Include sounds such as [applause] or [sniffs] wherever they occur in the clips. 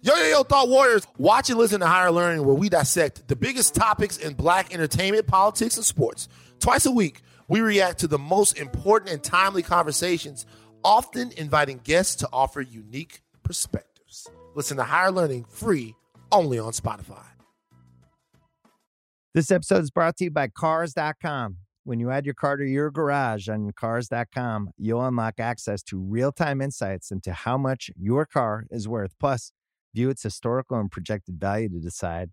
Yo, yo, yo, Thought Warriors. Watch and listen to Higher Learning, where we dissect the biggest topics in black entertainment, politics, and sports. Twice a week, we react to the most important and timely conversations, often inviting guests to offer unique perspectives. Listen to Higher Learning free only on Spotify. This episode is brought to you by Cars.com. When you add your car to your garage on Cars.com, you'll unlock access to real time insights into how much your car is worth. Plus, view its historical and projected value to decide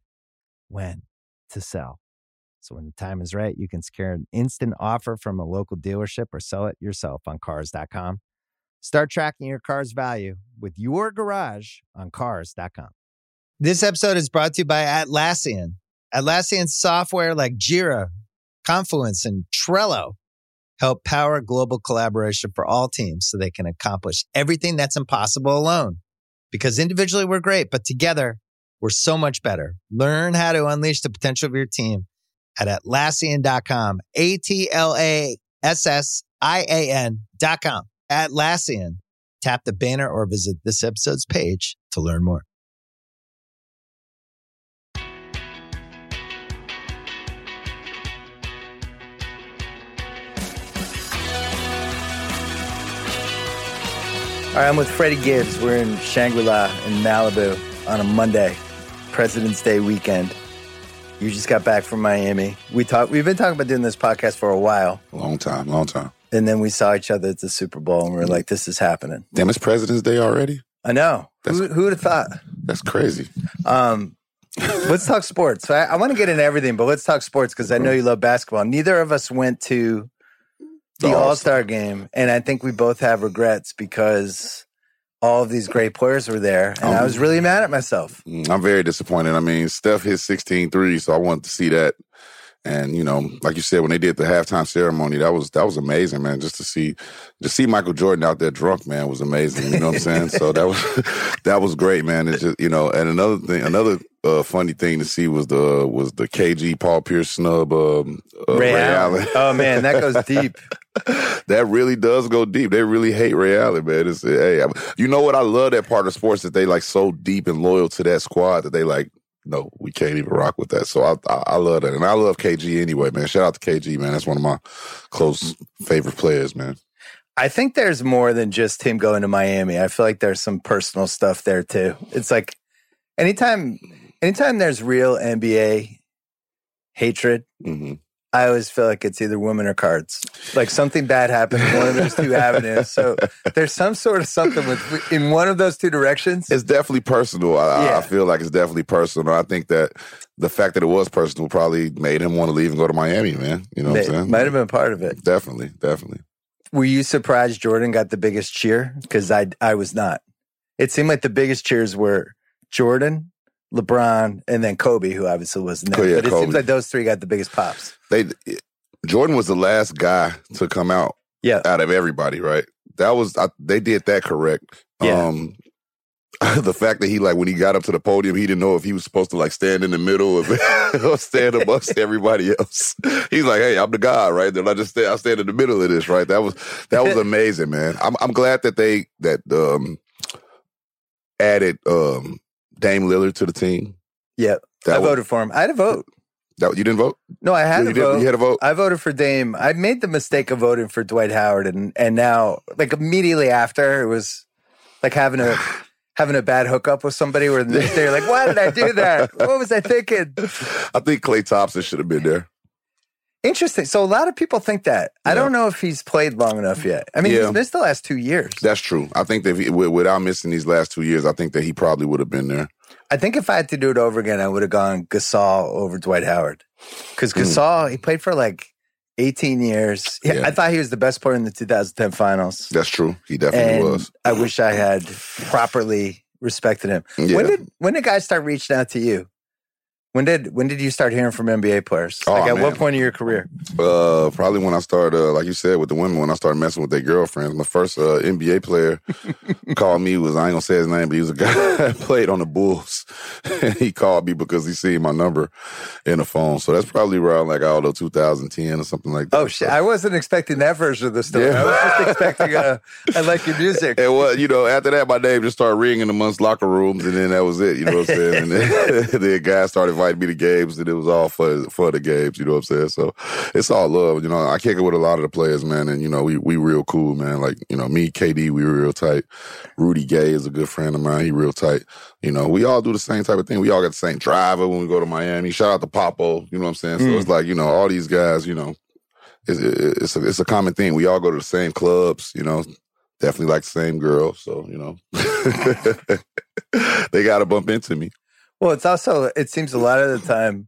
when to sell. So when the time is right, you can secure an instant offer from a local dealership or sell it yourself on cars.com. Start tracking your car's value with your garage on cars.com. This episode is brought to you by Atlassian. Atlassian software like Jira, Confluence, and Trello help power global collaboration for all teams so they can accomplish everything that's impossible alone because individually we're great, but together we're so much better. Learn how to unleash the potential of your team at Atlassian.com. A T L A S S I A N.com. Atlassian. Tap the banner or visit this episode's page to learn more. All right, I'm with Freddie Gibbs. We're in Shangri La in Malibu on a Monday, President's Day weekend. You just got back from Miami. We talked. We've been talking about doing this podcast for a while, Long time, long time. and then we saw each other at the Super Bowl, and we were like, "This is happening." Damn, it's President's Day already? I know. That's- Who, would have thought? That's crazy. Um, let's talk sports. I, I want to get into everything, but let's talk sports because I know you love basketball. Neither of us went to the The All All-Star. Game, and I think we both have regrets because all of these great players were there, and I Um, was really mad at myself. Mm, I'm very disappointed. I mean, Steph hit 16 threes, so I wanted to see that. And you know, like you said, when they did the halftime ceremony, that was that was amazing, man. Just to see, to see Michael Jordan out there drunk, man, was amazing. You know what I'm saying? so that was [laughs] that was great, man. It's just you know, and another thing, another uh, funny thing to see was the was the KG Paul Pierce snub, um, uh, Ray, Allen. Oh man, that goes [laughs] deep. [laughs] that really does go deep. They really hate Ray Allen, man. It's, hey, I'm- you know what? I love that part of sports that they like so deep and loyal to that squad that they like. No, we can't even rock with that. So I, I, I love that, and I love KG anyway, man. Shout out to KG, man. That's one of my close favorite players, man. I think there's more than just him going to Miami. I feel like there's some personal stuff there too. It's like anytime anytime there's real NBA hatred, hmm I always feel like it's either women or cards. Like something bad happened in one of those two avenues. So there's some sort of something with in one of those two directions. It's definitely personal. I, Yeah. I feel like it's definitely personal. I think that the fact that it was personal probably made him want to leave and go to Miami, man. You know what I'm saying? might have been part of it. Definitely, definitely. Were you surprised Jordan got the biggest cheer? Because I I was not. It seemed like the biggest cheers were Jordan, LeBron, and then Kobe, who obviously wasn't there. Oh, yeah, but it Kobe. seems like those three got the biggest pops. They Jordan was the last guy to come out Yeah. out of everybody, right? That was I, they did that correct. Yeah. Um [laughs] the fact that he like when he got up to the podium, he didn't know if he was supposed to like stand in the middle of [laughs] or stand amongst [laughs] everybody else. He's like, "Hey, I'm the guy, right?" Then I just stand, I stand in the middle of this, right? That was that was amazing, man. I'm I'm glad that they that um added um Dame Lillard to the team. Yep. That I was, voted for him. I had a vote. that you didn't vote. No, I had you, a did, vote. you had a vote. I voted for Dame. I made the mistake of voting for Dwight Howard, and and now like immediately after it was like having a [sighs] having a bad hookup with somebody where the next day you're like, why did I do that? What was I thinking? [laughs] I think Klay Thompson should have been there. Interesting. So a lot of people think that. I don't know if he's played long enough yet. I mean, Yeah. he's missed the last two years. That's true. I think that if he, without missing these last two years, I think that he probably would have been there. I think if I had to do it over again, I would have gone Gasol over Dwight Howard. Because Hmm. Gasol, he played for like 18 years. Yeah, Yeah. I thought he was the best player in the 2010 finals. That's true. He definitely and was. I wish I had properly respected him. Yeah. When did when did guys start reaching out to you? When did when did you start hearing from NBA players? Oh, like at man. what point in your career? Uh, probably when I started, uh, like you said, with the women, when I started messing with their girlfriends. My first uh, NBA player [laughs] called me was I ain't gonna say his name, but he was a guy [laughs] that played on the Bulls. and [laughs] he called me because he seen my number in the phone. So that's probably around like I don't know 2010 or something like that. Oh shit! I wasn't expecting that version of the story. Yeah. I was just expecting uh, I like your music. And well, you know, after that, my name just started ringing amongst locker rooms, and then that was it. You know what I'm saying? And then, then guys started inviting me to games, and it was all for for the games. You know what I'm saying? So it's all love. You know, I kick it with a lot of the players, man, and you know, we we real cool, man. Like you know, me, KD, we real tight. Rudy Gay is a good friend of mine. He real tight. You know, we all do the same type of thing. We all got the same driver when we go to Miami. Shout out to Popo. You know what I'm saying? So Mm. it's like you know, all these guys. You know, it's it's a, it's a common thing. We all go to the same clubs. You know, definitely like the same girl. So, you know, [laughs] they got to bump into me. Well, it's also it seems a lot of the time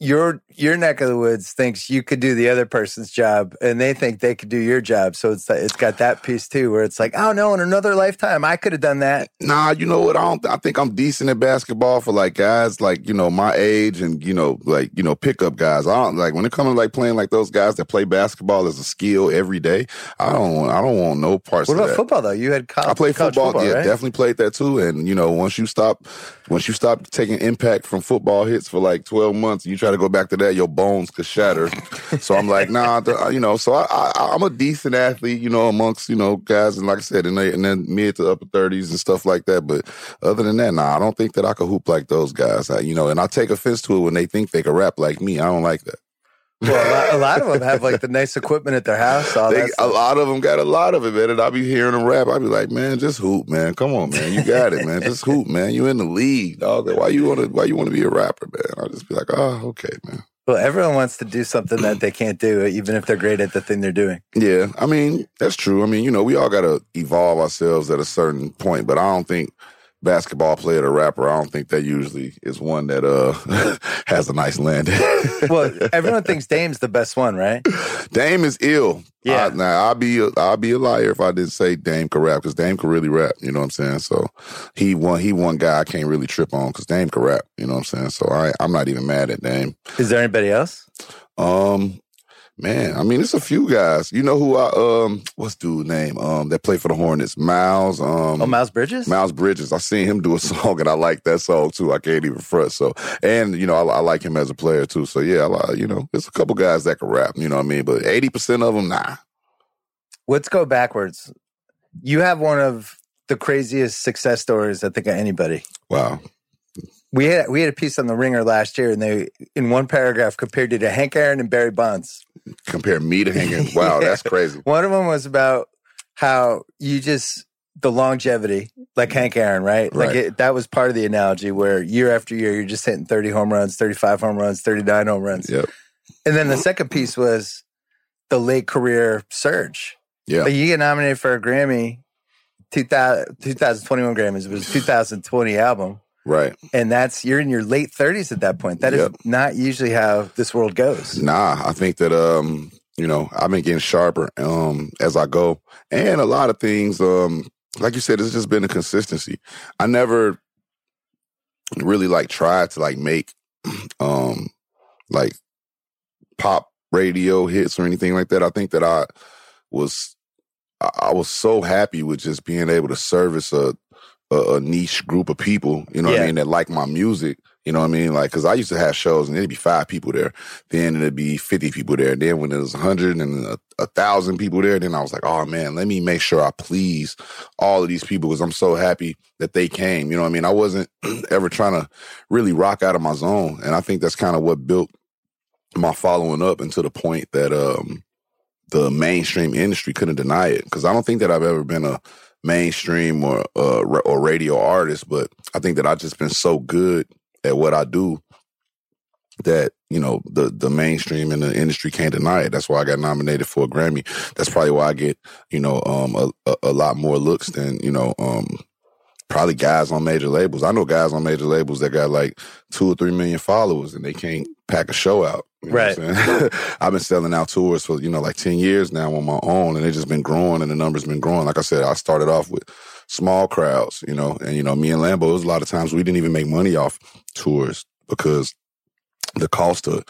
your your neck of the woods thinks you could do the other person's job, and they think they could do your job. So it's it's got that piece too, where it's like, oh no, in another lifetime, I could have done that. Nah, you know what? I don't. I think I'm decent at basketball for like guys like you know my age and you know like you know pickup guys. I don't like when it comes to like playing like those guys that play basketball as a skill every day. I don't. want I don't want no parts. What about football though? You had college. I played college football. yeah, right? definitely played that too. And you know, once you stop, once you stop taking impact from football hits for like twelve months, and you try to go back to that, your bones could shatter. so I'm like, nah, the- uh, you know. So I, I, I'm a decent athlete, you know, amongst you know guys, and like I said, in the, in the mid to upper thirties and stuff like that. But other than that, nah, I don't think that I could hoop like those guys. I, you know, and I take offense to it when they think they can rap like me. I don't like that. Well, a lot, a lot of them have like the nice equipment at their house. All They, a lot of them got a lot of it, man. And I'll be hearing them rap. I'll be like, man, just hoop, man. Come on, man. You got it, man. Just hoop, man. You in the league, dog. Why you want to? Why you want to be a rapper, man? I'll just be like, oh, okay, man. Well, everyone wants to do something that they can't do, even if they're great at the thing they're doing. Yeah, I mean that's true. I mean, you know, we all got to evolve ourselves at a certain point, but I don't think basketball player to rapper. I don't think that usually is one that uh [laughs] has a nice landing. [laughs] Well, everyone thinks Dame's the best one, right? Dame is ill. Yeah. I, now I'll be a, I'll be a liar if I didn't say Dame could rap because Dame could really rap. You know what I'm saying? So he one he one guy I can't really trip on because Dame could rap. You know what I'm saying? So I I'm not even mad at Dame. Is there anybody else? Um, man, I mean it's a few guys. You know who I um what's dude name um that play for the Hornets? Miles um Oh, Miles Bridges. Miles Bridges. I seen him do a [laughs] song and I like that song too. I can't even front. So, and you know, I, I like him as a player too. So yeah, I, you know, there's a couple guys that can rap. You know what I mean? But eighty percent of them, nah. Let's go backwards. You have one of the craziest success stories I think of anybody. Wow. We had we had a piece on the Ringer last year, and they in one paragraph compared you to Hank Aaron and Barry Bonds. Compare me to hanging. [laughs] Wow, that's crazy. One of them was about how you just the longevity, like Hank Aaron, right? Like it, that was part of the analogy where year after year you're just hitting 30 home runs, 35 home runs, 39 home runs. Yep. And then the second piece was the late career surge. Yeah. Like you get nominated for a Grammy, 2000, 2021 Grammys. It was a 2020 album. Right. And that's, you're in your late 30s at that point. That is Yep. not usually how this world goes. Nah, I think that um, you know, I've been getting sharper um as I go. And a lot of things, um, like you said, it's just been a consistency. I never really like tried to like make [clears throat] um like pop radio hits or anything like that. I think that I was I was so happy with just being able to service a a, a niche group of people, you know what I mean, that like my music. You know what I mean? Like, cause I used to have shows and there'd be five people there. Then it'd be 50 people there. And Then when there was 100 and a, a thousand people there, then I was like, oh man, let me make sure I please all of these people because I'm so happy that they came. You know what I mean? I wasn't [clears throat] ever trying to really rock out of my zone. And I think that's kind of what built my following up into the point that, um, the mainstream industry couldn't deny it. Cause I don't think that I've ever been a mainstream or, uh, or radio artist, but I think that I've just been so good at what I do that you know the the mainstream and the industry can't deny it. That's why I got nominated for a Grammy. That's probably why I get you know um a, a, a lot more looks than you know um probably guys on major labels. I know guys on major labels that got like two or three million followers and they can't pack a show out. You know what I'm [laughs] I've been selling out tours for you know like ten years now on my own, and it's just been growing, and the numbers been growing. Like I said, I started off with small crowds, you know, and you know me and Lambo. It was a lot of times we didn't even make money off tours because the cost to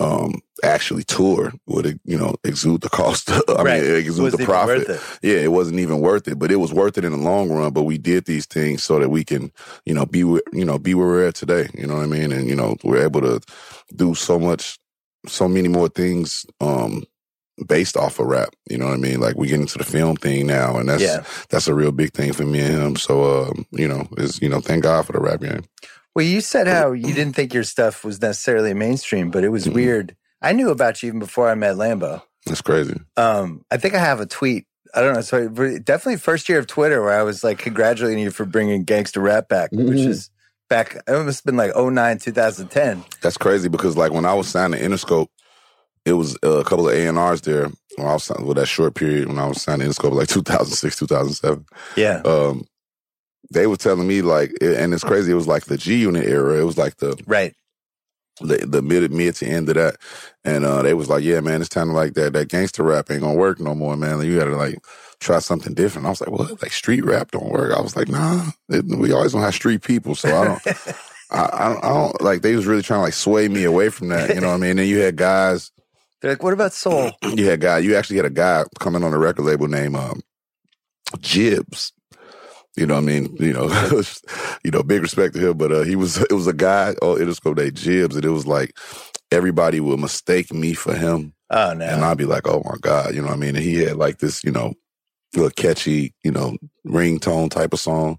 um, actually tour would you know exude the cost. [laughs] Of, I Right. mean, exude the profit. Yeah, it wasn't even worth it, but it was worth it in the long run. But we did these things so that we can, you know, be where- you know be where we're at today. You know what I mean? And you know, we're able to do so much, so many more things. um based off of rap, you know what I mean? Like we get into the film thing now, and that's Yeah. that's a real big thing for me and him. So, um, you know, is you know, thank God for the rap game. Well, you said how you didn't think your stuff was necessarily mainstream, but it was Mhm. weird. I knew about you even before I met Lambo. That's crazy. Um, I think I have a tweet. I don't know. So definitely first year of Twitter where I was like congratulating you for bringing gangster rap back, which Mhm. is back. It must have been like 09, 2010. That's crazy because like when I was signed to Interscope, it was uh, a couple of A and R's there. When I was signed, with that short period when I was signed to Interscope, like 2006, 2007. Yeah. Um, they were telling me like, and it's crazy. It was like the G Unit era. It was like the Right. the, the mid mid to end of that, and uh, they was like, "Yeah, man, it's kind of like that. That gangster rap ain't gonna work no more, man. You got to like try something different." I was like, "What? Like street rap don't work?" I was like, "Nah, it, we always gonna have street people, so I don't." [laughs] I, I don't, I don't like. They was really trying to like sway me away from that. You know what I mean? And then you had guys. [laughs] They're like, what about soul? [clears throat] You had guy. You actually had a guy coming on a record label named um, Jibbs. You know what I mean? You know, [laughs] you know, big respect to him, but uh, he was [laughs] it was a guy on Interscope named Jibbs, and it was like everybody would mistake me for him, Oh no. and I'd be like, "Oh my god," you know what I mean? And he had like this, you know, little catchy, you know, ringtone type of song,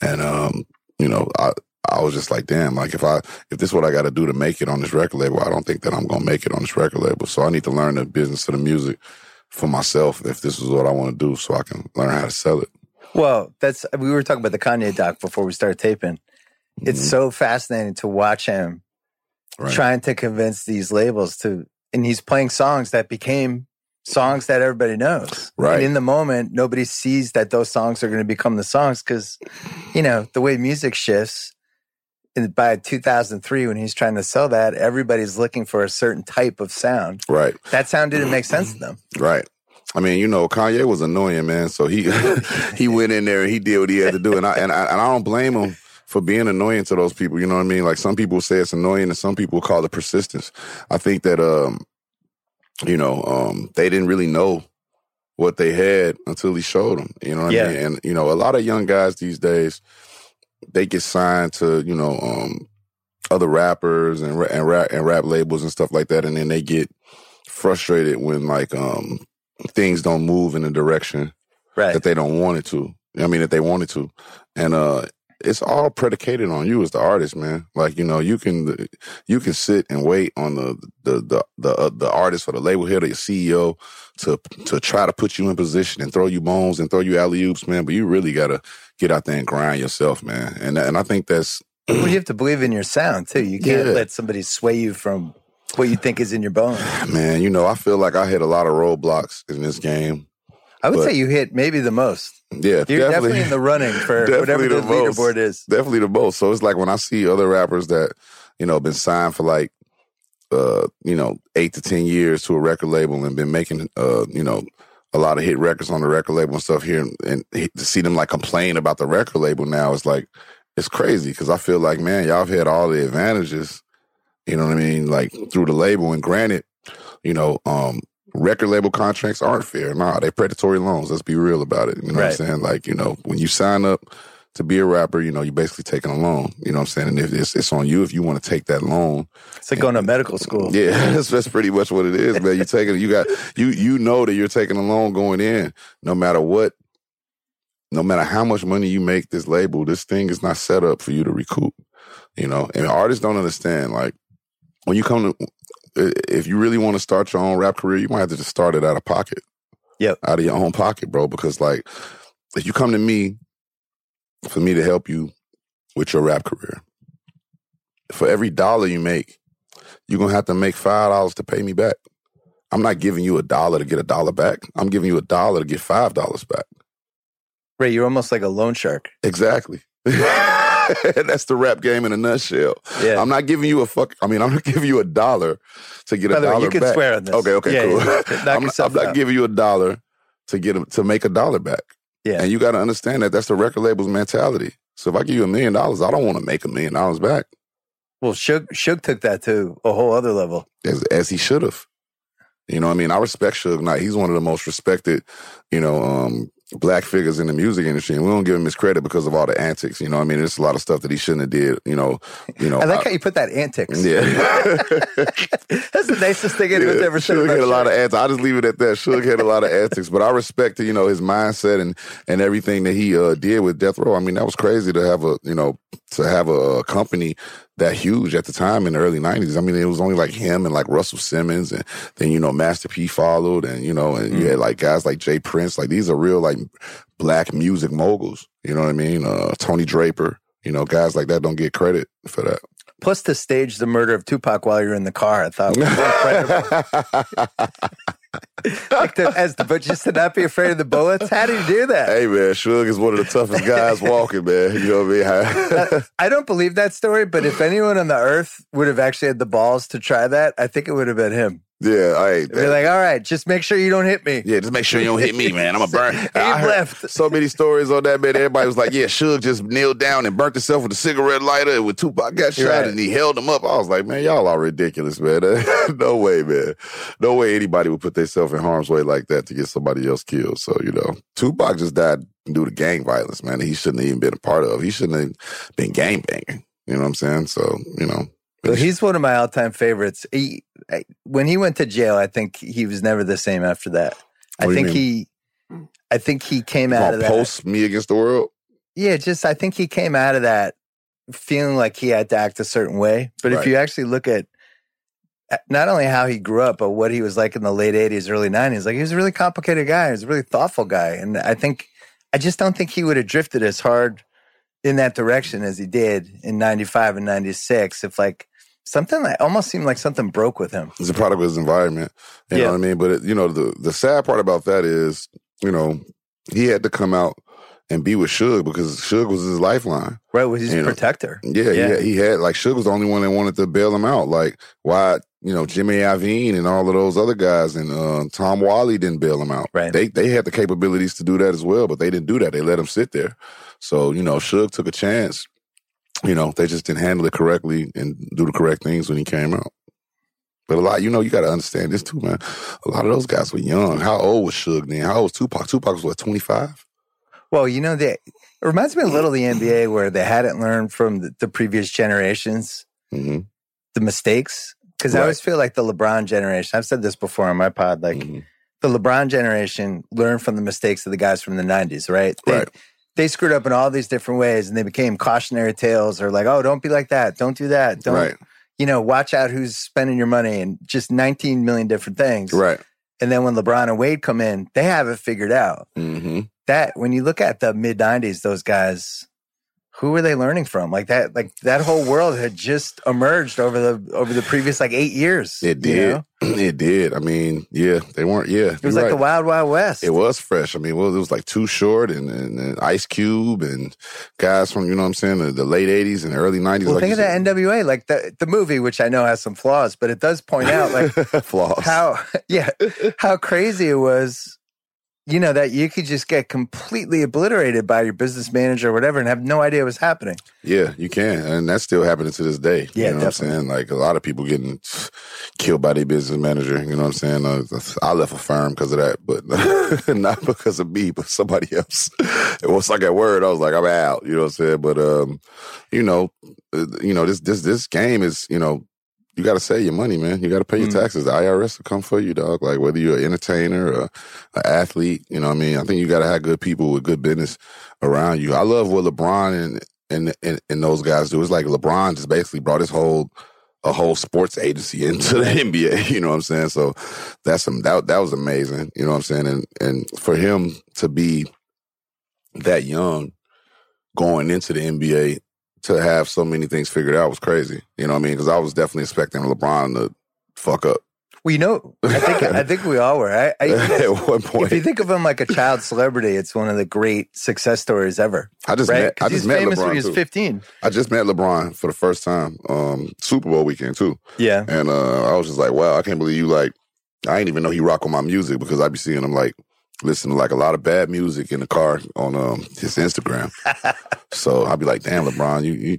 and um, you know, I I was just like, damn, like if I if this is what I got to do to make it on this record label, I don't think that I'm gonna make it on this record label. So I need to learn the business of the music for myself if this is what I want to do, so I can learn how to sell it. Well, that's we were talking about the Kanye doc before we started taping. It's Mhm. so fascinating to watch him Right. trying to convince these labels to, and he's playing songs that became songs that everybody knows. Right. And in the moment, nobody sees that those songs are going to become the songs because, you know, the way music shifts. And by 2003, when he's trying to sell that, everybody's looking for a certain type of sound. right, That sound didn't make sense to them. right. I mean, you know, Kanye was annoying, man. So he [laughs] [laughs] he went in there and he did what he had to do, and I and I, and I don't blame him for being annoying to those people. You know what I mean? Like some people say it's annoying, and some people call it persistence. I think that um, you know, um, they didn't really know what they had until he showed them. You know what Yeah. I mean? And you know, a lot of young guys these days, they get signed to you know um, other rappers and and rap and rap labels and stuff like that, and then they get frustrated when like um things don't move in the direction Right. that they don't want it to. I mean, that they wanted to, and uh, it's all predicated on you as the artist, man. Like you know, you can you can sit and wait on the the the the, uh, the artist or the label head or your CEO to to try to put you in position and throw you bones and throw you alley oops, man. But you really gotta get out there and grind yourself, man. And and I think that's well, you have to believe in your sound too. You can't Yeah. let somebody sway you from what you think is in your bones. [sighs] man. You know, I feel like I hit a lot of roadblocks in this game. I would But- say you hit maybe the most. Yeah, You're definitely, in the running for [laughs] whatever Definitely the, the most. leaderboard is. definitely the most. So it's like when I see other rappers that, you know, been signed for like, uh, you know, eight to ten years to a record label and been making, uh, you know, a lot of hit records on the record label and stuff here, and he- to see them like complain about the record label now is like, it's crazy because I feel like, man, y'all have had all the advantages, you know what I mean, like through the label. And granted, you know, um, record label contracts aren't fair. Nah, they're predatory loans. Let's be real about it. You know Right. what I'm saying? Like, you know, when you sign up to be a rapper, you know, you're basically taking a loan. You know what I'm saying? And if it's, it's on you if you want to take that loan. It's like going to medical school. Yeah, [laughs] that's, that's pretty much what it is, man. You're taking you got you you know that you're taking a loan going in, no matter what, no matter how much money you make this label, this thing is not set up for you to recoup. You know, and artists don't understand. Like when you come to if you really want to start your own rap career, you might have to just start it out of pocket. Yep. Out of your own pocket, bro. Because like if you come to me for me to help you with your rap career, for every dollar you make, you're gonna have to make five dollars to pay me back. I'm not giving you a dollar to get a dollar back. I'm giving you a dollar to get five dollars back. Right. You're almost like a loan shark. Exactly. [laughs] [laughs] That's the rap game in a nutshell. Yeah. I'm not giving you a fuck. I mean, I'm not [laughs] giving you a dollar to get By a the way, dollar you can swear on this. Okay, okay, Yeah, cool. yeah. [laughs] I'm, not- I'm not giving you a dollar to get a, to make a dollar back. Yeah. And you got to understand that that's the record label's mentality. So if I give you a million dollars, I don't want to make a million dollars back. Well, Suge, Suge took that to a whole other level. as as he should have. You know, what I mean, I respect Suge Knight. He's one of the most respected, you know, um, black figures in the music industry, and we don't give him his credit because of all the antics. You know, what I mean, there's a lot of stuff that he shouldn't have did. You know, you know. I like I- how you put that antics. yeah. [laughs] That's the nicest thing anyone's ever said. Suge had a lot of antics. I just leave it at that. Suge had a lot of antics, but I respect you know his mindset and and everything that he uh, did with Death Row. I mean, that was crazy to have a you know to have a, company that huge at the time in the early '90s. I mean, it was only like him and like Russell Simmons, and then you know Master P followed, and you know, and you had like guys like J. Prince. Like these are real like black music moguls. You know what I mean? Uh, Tony Draper. You know, guys like that don't get credit for that. Plus, to stage the murder of Tupac while you're in the car, I thought was [laughs] incredible. As the but just to not be afraid of the bullets. How do you do that? Hey man, Suge is one of the toughest guys walking, man. You know what I mean? I don't believe that story, but if anyone on the earth would have actually had the balls to try that, I think it would have been him. Yeah, I Be like, all right, just make sure you don't hit me. yeah, just make sure you don't hit me, [laughs] man. I'm a burn. I heard left. So many stories on that, man. Everybody was like, "Yeah, Suge just kneeled down and burnt himself with a cigarette lighter, and when Tupac got shot, right. and he held him up." I was like, "Man, y'all are ridiculous, man. [laughs] no way, man. No way anybody would put themselves in harm's way like that to get somebody else killed." So you know, Tupac just died due to gang violence, man. He shouldn't have even been a part of. He shouldn't have been gang banging. You know what I'm saying? So you know, So he's one of my all-time favorites. He, I- when he went to jail, I think he was never the same after that. I What do you think he, hmm. I think he came out gonna of that. post me against the world. Yeah, just I think he came out of that feeling like he had to act a certain way. But if you actually look at at not only how he grew up, but what he was like in the late '80s, early '90s, like he was a really complicated guy. He was a really thoughtful guy, and I think I just don't think he would have drifted as hard in that direction as he did in '95 and '96 if like something that almost seemed like something broke with him. He's a product of his environment. You Yeah. know what I mean? But it, you know, the the sad part about that is, you know, he had to come out and be with Suge because Suge was his lifeline. Right, was his You know, protector. Yeah, Yeah. yeah. He, had like Suge was the only one that wanted to bail him out. Like why, you know, Jimmy Iovine and all of those other guys and uh, Tom Whalley didn't bail him out. Right. They they had the capabilities to do that as well, but they didn't do that. They let him sit there. So you know, Suge took a chance. You know, they just didn't handle it correctly and do the correct things when he came out. But a lot, you know, you got to understand this too, man. A lot of those guys were young. How old was Suge then? How old was Tupac? Tupac was what, 25? Well, you know, they, it reminds me a little of the NBA where they hadn't learned from the, the previous generations Mm-hmm. the mistakes. Because I always feel like the LeBron generation, I've said this before on my pod, like Mhm. the LeBron generation learned from the mistakes of the guys from the 90s, right? They, Right. They screwed up in all these different ways and they became cautionary tales or like, oh, don't be like that. Don't do that. Don't, Right, you know, watch out who's spending your money and just 19 million different things. right. And then when LeBron and Wade come in, they have it figured out. Mm-hmm. that when you look at the mid 90s those guys who were they learning from like that like that whole world had just emerged over the over the previous like eight years It you did. know? [clears throat] It did. I mean, yeah, they weren't. Yeah, it was like the wild wild west It was fresh. I mean, well, it was like Too Short and, and, and Ice Cube and guys from you know what I'm saying the, the late '80s and early '90s. well like think of you the nwa like the the movie which i know has some flaws but it does point out like [laughs] flaws. how [laughs] yeah how crazy it was you know that you could just get completely obliterated by your business manager or whatever and have no idea what's happening Yeah, you can, and that's still happening to this day. Yeah, you know what I'm saying. Like a lot of people getting [sniffs] killed by their business manager. You know what I'm saying? Uh, I left a firm because of that, but [laughs] not because of me, but somebody else. And once I got word, I was like, I'm out. You know what I'm saying? But um, you know, uh, you know this this this game is you know. You got to save your money, man. You got to pay your Mm. taxes. The IRS will come for you, dog. Like whether you're an entertainer or an athlete, you know what I mean? I think you got to have good people with good business around you. I love what LeBron and and and, and those guys do. It's like LeBron just basically brought his whole a whole sports agency [laughs] into the NBA. You know what I'm saying? So that's some that that was amazing. You know what I'm saying? And and for him to be that young going into the NBA to have so many things figured out was crazy. You know what I mean? Because I was definitely expecting LeBron to fuck up well you know i think i think we all were i, I [laughs] at one point. if you think of him like a child celebrity, it's one of the great success stories ever. I just Right? met I just met famous LeBron when he was. 15. I just met LeBron for the first time, um, Super Bowl weekend too. Yeah. And uh, I was just like, wow, I can't believe you like I didn't even know he rock on my music because I'd be seeing him like listen to like a lot of bad music in the car on um his Instagram. [laughs] so I'd be like, damn, LeBron, you you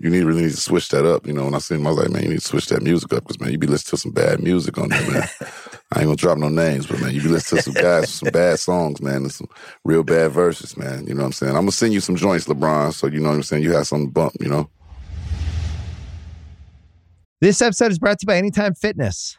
you need really need to switch that up. You know, when I seen him, I was like, man, you need to switch that music up because man, you be listening to some bad music on there, man. [laughs] I ain't gonna drop no names, but man, you be listening to some guys with some bad songs, man, and some real bad verses, man. You know what I'm saying? I'm gonna send you some joints, LeBron, so you know what I'm saying. You have something to bump, you know. This episode is brought to you by Anytime Fitness.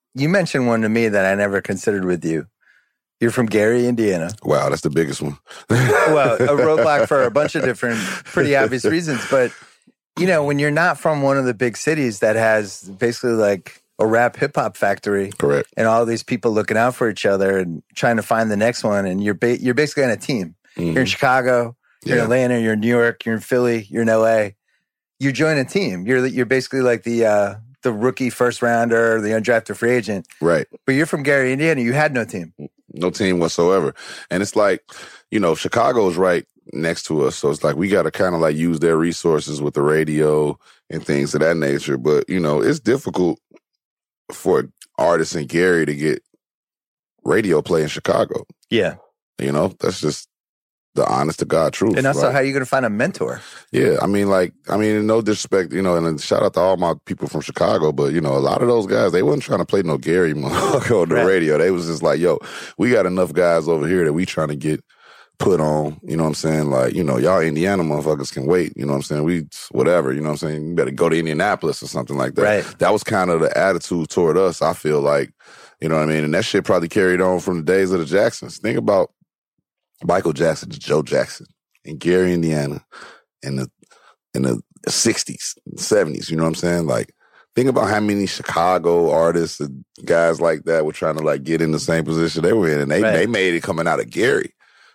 you mentioned one to me that I never considered with you. You're from Gary, Indiana. Wow, that's the biggest one. well, a roadblock for a [laughs] bunch of different, pretty obvious reasons. But, you know, when you're not from one of the big cities that has basically like a rap hip hop factory, correct, and all these people looking out for each other and trying to find the next one, and you're ba- you're basically on a team. Mm-hmm. You're in Chicago, you're yeah. in Atlanta, you're in New York, you're in Philly, you're in LA. You join a team. You're you're basically like the uh, the rookie first rounder, the undrafted free agent. Right. But you're from Gary, Indiana. You had no team. No team whatsoever. And it's like, you know, Chicago's right next to us. So it's like we got to kind of like use their resources with the radio and things of that nature. But, you know, it's difficult for artists in Gary to get radio play in Chicago. Yeah. You know, that's just the honest to God truth. And also, like, how are you going to find a mentor? Yeah, I mean, like, I mean, no disrespect, you know, and shout out to all my people from Chicago, but you know, a lot of those guys, they wasn't trying to play no Gary [laughs] motherfucker on the right. radio. They was just like, yo, we got enough guys over here that we trying to get put on. You know what I'm saying? Like, you know, y'all Indiana motherfuckers can wait. You know what I'm saying? We whatever. You know what I'm saying? You better go to Indianapolis or something like that. Right. That was kind of the attitude toward us. I feel like. You know what I mean? And that shit probably carried on from the days of the Jacksons. Think about Michael Jackson to Joe Jackson in Gary, Indiana, in the in the sixties, seventies. You know what I'm saying? Like, think about how many Chicago artists and guys like that were trying to like get in the same position they were in, and they right. they made it coming out of Gary.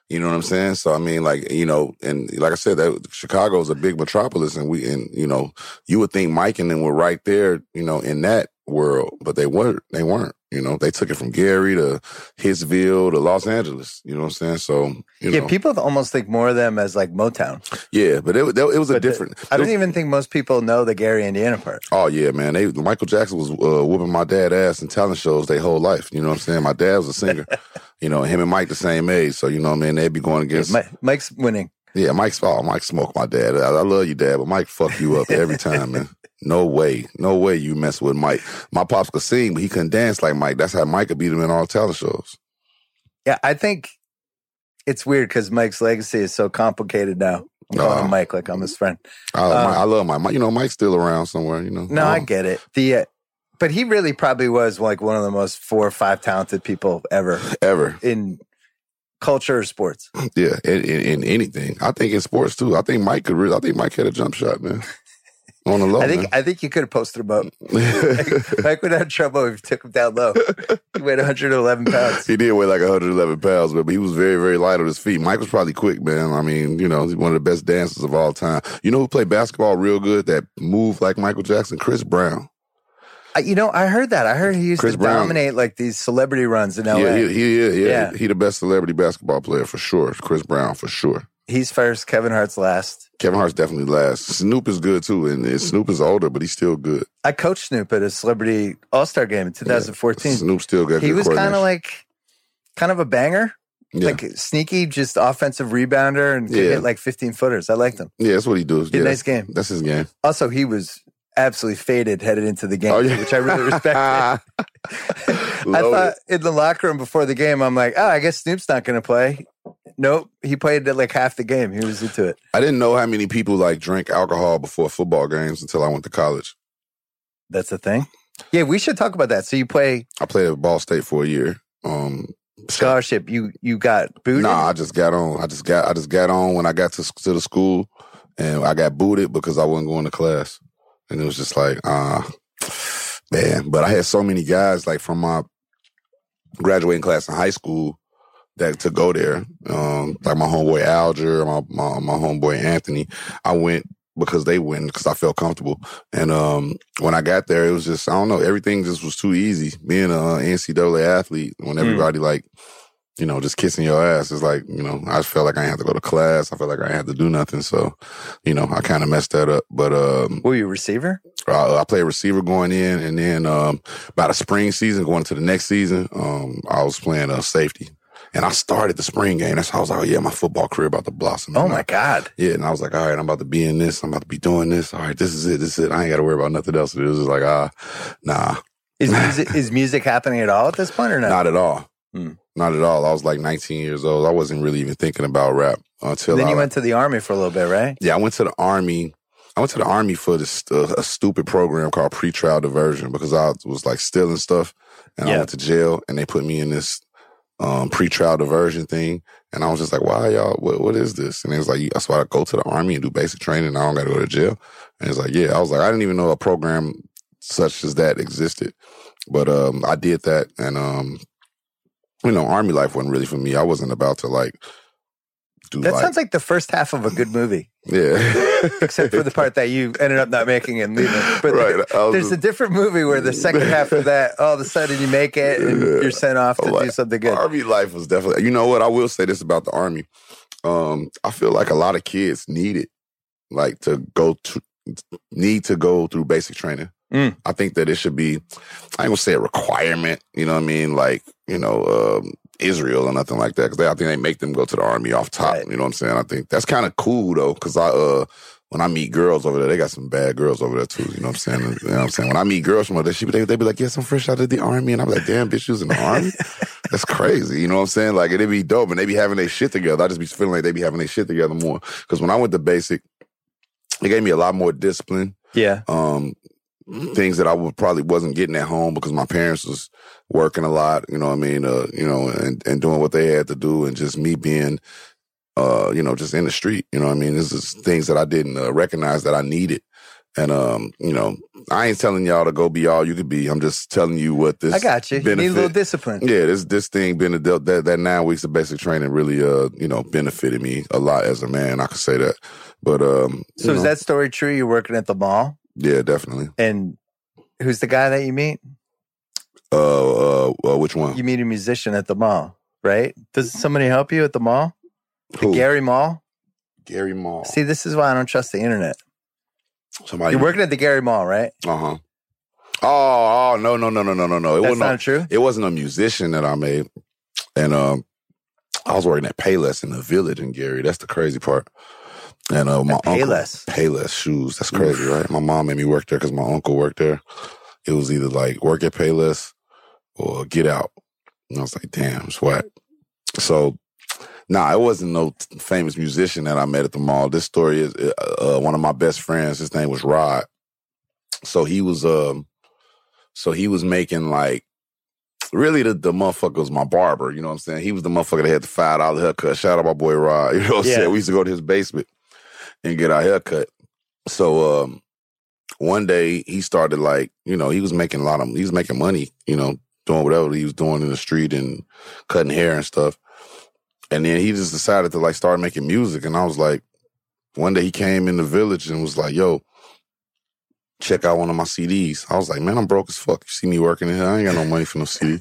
You know what I'm saying? So I mean, like you know, and like I said, that Chicago is a big metropolis, and we and you know, you would think Mike and them were right there, you know, in that world, but they weren't. They weren't. You know, they took it from Gary to Hitsville to Los Angeles. You know what I'm saying? So, yeah, know. people almost think more of them as like Motown. Yeah, but it, it, it was but a different. The, I don't even think most people know the Gary, Indiana part. Oh yeah, man. They Michael Jackson was uh, whooping my dad ass in talent shows their whole life. You know what I'm saying? My dad was a singer. [laughs] you know, him and Mike the same age, so you know what I mean. They'd be going against. Yeah, Mike's winning. Yeah, Mike's oh, Mike smoked my dad. I, I love you, dad, but Mike fuck you up every time, man. [laughs] No way. No way you mess with Mike. My pops could sing, but he couldn't dance like Mike. That's how Mike could beat him in all talent shows. Yeah, I think it's weird because Mike's legacy is so complicated now. I'm calling uh, him Mike like I'm his friend. I, um, I love Mike. You know, Mike's still around somewhere. You know. No, I get it. The uh, but he really probably was like one of the most four or five talented people ever, ever in culture or sports. Yeah, in, in, in anything. I think in sports too. I think Mike could. Really, I think Mike had a jump shot, man. [laughs] On the low. I think man. I think you could have posted him up. [laughs] Mike would have trouble if you took him down low. He weighed 111 pounds. He did weigh like 111 pounds, but he was very, very light on his feet. Mike was probably quick, man. I mean, you know, he's one of the best dancers of all time. You know who played basketball real good that moved like Michael Jackson? Chris Brown. You know, I heard that. I heard he used Chris to Brown. dominate like these celebrity runs in LA. Yeah, he, he, yeah, yeah, yeah. He, he the best celebrity basketball player for sure. Chris Brown for sure. He's first. Kevin Hart's last. Kevin Hart's definitely last. Snoop is good too, and, and Snoop is older, but he's still good. I coached Snoop at a celebrity All Star game in 2014. Snoop still got. he was kind of like, kind of a banger, yeah. like sneaky, just offensive rebounder and could Yeah. hit like 15 footers. I liked him. yeah, that's what he does. Yeah, nice game. That's his game. Also, he was absolutely faded headed into the game, Oh, yeah. which I really respected. [laughs] I thought in the locker room before the game, I'm like, oh, I guess Snoop's not going to play. Nope, he played like half the game. He was into it. I didn't know how many people like drink alcohol before football games until I went to college. That's the thing. Yeah, we should talk about that. So you play I played at Ball State for a year. Um, scholarship. You you got booted. Nah, I just got on. I just got. I just got on when I got to to the school, and I got booted because I wasn't going to class, and it was just like, ah, man. But I had so many guys like from my graduating class in high school that to go there. Um, like my homeboy Alger, my my, my homeboy Anthony. I went because they went because I felt comfortable. And um, when I got there, it was just I don't know. Everything just was too easy. Being a NCAA athlete, when everybody like you know, just kissing your ass. is like, you know, I felt like I didn't have to go to class. I felt like I didn't have to do nothing. So, you know, I kind of messed that up. But um, Were you a receiver? I, I played receiver going in, and then um, by the spring season, going into the next season, um, I was playing uh, safety. And I started the spring game. That's how I was like, oh, yeah, my football career about to blossom. Oh And my I- God. Yeah, and I was like, all right, I'm about to be in this. I'm about to be doing this. All right, this is it. This is it. I ain't got to worry about nothing else. It was just like, ah, nah, Is [laughs] music is music happening at all at this point or not? not at all. Hmm. Not at all. I was like 19 years old. I wasn't really even thinking about rap until then I you went to the army for a little bit, right? Yeah, I went to the army. I went to the army for this uh, a stupid program called pretrial diversion because I was like stealing stuff, and I went to jail, and they put me in this um, pretrial diversion thing, and I was just like, "Why y'all? What, what is this?" And it was like, "That's why I go to the army and do basic training. And I don't got to go to jail." And it's like, "Yeah." I was like, I didn't even know a program such as that existed, but um, I did that, and um, you know, army life wasn't really for me. I wasn't about to like do That sounds like the first half of a good movie, yeah, [laughs] except for the part that you ended up not making and leaving. But right. Was there's just- a different movie where the second half of that, all of a sudden you make it and Yeah. you're sent off to Like, do something good. Army life was definitely. You know what? I will say this about the army. Um, I feel like a lot of kids need it, like to go to need to go through basic training. Mm. I think that it should be. I ain't gonna say a requirement. You know what I mean? Like you know, um, Israel or nothing like that. Because I think they make them go to the army off top. Right. You know what I'm saying? I think that's kind of cool though. Because I uh. When I meet girls over there, they got some bad girls over there too. You know what I'm saying? You know what I'm saying? When I meet girls from over there, she, they, they be like, yes, I'm fresh out of the army. And I'm like, damn, bitch, you was in the army? [laughs] That's crazy. You know what I'm saying? Like, it'd be dope. And they'd be having their shit together. I just be feeling like they'd be having their shit together more. Because when I went to basic, it gave me a lot more discipline. Yeah. Um, things that I would probably wasn't getting at home because my parents was working a lot, you know what I mean? Uh, you know, and, and doing what they had to do and just me being, uh, you know, just in the street, you know what I mean? This is things that I didn't uh, recognize that I needed. And, um, you know, I ain't telling y'all to go be all you could be. I'm just telling you what this I got you. You need a little discipline. yeah, this this thing been a, that that nine weeks of basic training really uh you know benefited me a lot as a man. I could say that, but um. So is know, that story true? You're working at the mall Yeah, definitely. and who's the guy that you meet? Uh, uh, uh which one? You meet a musician at the mall, right? Does somebody help you at the mall? The Who? Gary Mall? Gary Mall. See, this is why I don't trust the internet. Somebody. You're working at the Gary Mall, right? Uh huh. Oh, oh no no no no no no no! It That's wasn't. not A, true. it wasn't a musician that I made, and um, I was working at Payless in the village in Gary. That's the crazy part. And uh, my At uncle, Payless? Payless shoes. That's crazy, right? My mom made me work there because my uncle worked there. It was either like work at Payless or get out. And I was like, damn, it's whack. So, nah, it wasn't no famous musician that I met at the mall. This story is uh, uh, one of my best friends. His name was Rod. So he was, um, so he was making like, really the, the motherfucker was my barber. You know what I'm saying? He was the motherfucker that had the five dollar haircut. Shout out my boy Rod. [laughs] You know what I'm Yeah. saying? We used to go to his basement and get our haircut. So, um, one day he started like, you know, he was making a lot of, he was making money, you know, doing whatever he was doing in the street and cutting hair and stuff. And then he just decided to like start making music. And I was like, one day he came in the village and was like, yo, check out one of my CDs. I was like, man, I'm broke as fuck. You see me working here? I ain't got no money for no CD.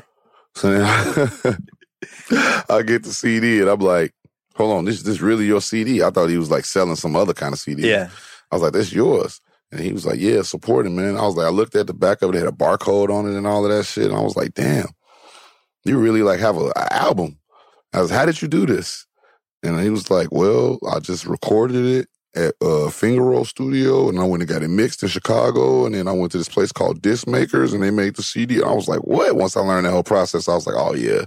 [laughs] so then [laughs] I get the CD and I'm like, hold on, this this really your CD? I thought he was like selling some other kind of CD. Yeah. I was like, that's yours. And he was like, yeah, support it, man. I was like, I looked at the back of it, it had a barcode on it and all of that shit. And I was like, damn, you really like have a, a album. I was, how did you do this? And he was like, well, I just recorded it at uh, Finger Roll Studio, and I went and got it mixed in Chicago, and then I went to this place called Disc Makers, and they made the CD. I was like, what? Once I learned that whole process, I was like, oh yeah,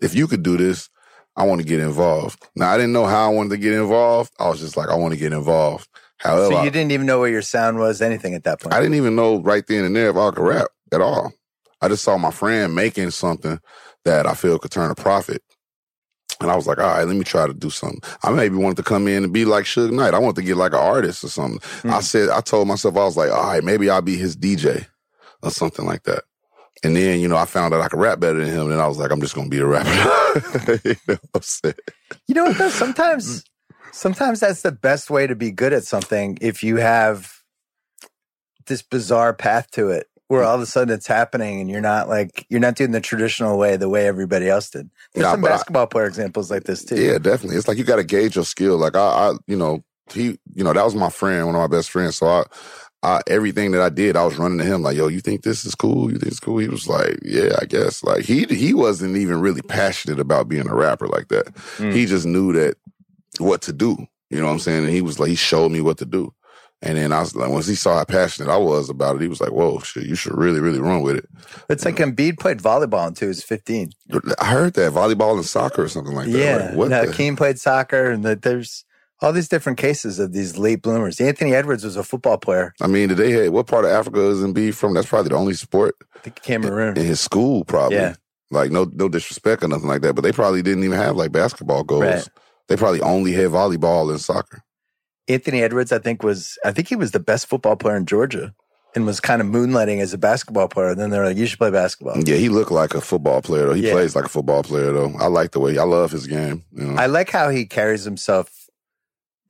if you could do this, I want to get involved. Now I didn't know how I wanted to get involved. I was just like, I want to get involved. However, So you didn't even know what your sound was, anything at that point. I didn't even know right then and there if I could rap at all. I just saw my friend making something that I feel could turn a profit. And I was like, all right, let me try to do something. I maybe wanted to come in and be like Suge Knight. I wanted to get like an artist or something. I hmm. said, I told myself, I was like, all right, maybe I'll be his DJ or something like that. And then, you know, I found out I could rap better than him. And I was like, I'm just going to be a rapper. [laughs] you know what I'm saying? You know what though? Sometimes, sometimes that's the best way to be good at something if you have this bizarre path to it, where all of a sudden it's happening and you're not like you're not doing the traditional way, the way everybody else did. There's Nah, some but I- basketball player examples like this too. Yeah, definitely. It's like you got to gauge your skill. Like I, I, you know, he, you know, that was my friend, one of my best friends. So I, I, everything that I did, I was running to him like, "Yo, you think this is cool? You think it's cool?" He was like, "Yeah, I guess." Like he, he wasn't even really passionate about being a rapper like that. Mm. He just knew that what to do. You know what I'm saying? And he was like, he showed me what to do. And then I was like, once he saw how passionate I was about it, he was like, "Whoa, shit, you should really, really run with it." It's like Embiid played volleyball until he was 15. I heard that volleyball and soccer or something like that. yeah. Like, what no, the- Keem played soccer and that there's all these different cases of these late bloomers. Anthony Edwards was a football player. I mean, did they what part of Africa is Embiid from? That's probably the only sport I think Cameroon. in his school, probably. Yeah. Like no no disrespect or nothing like that, but they probably didn't even have like basketball goals. Right. They probably only had volleyball and soccer. Anthony Edwards, I think was I think he was the best football player in Georgia and was kind of moonlighting as a basketball player. And then they're like, you should play basketball. Yeah, he looked like a football player though. He Yeah. plays like a football player though. I like the way I love his game. You know? I like how he carries himself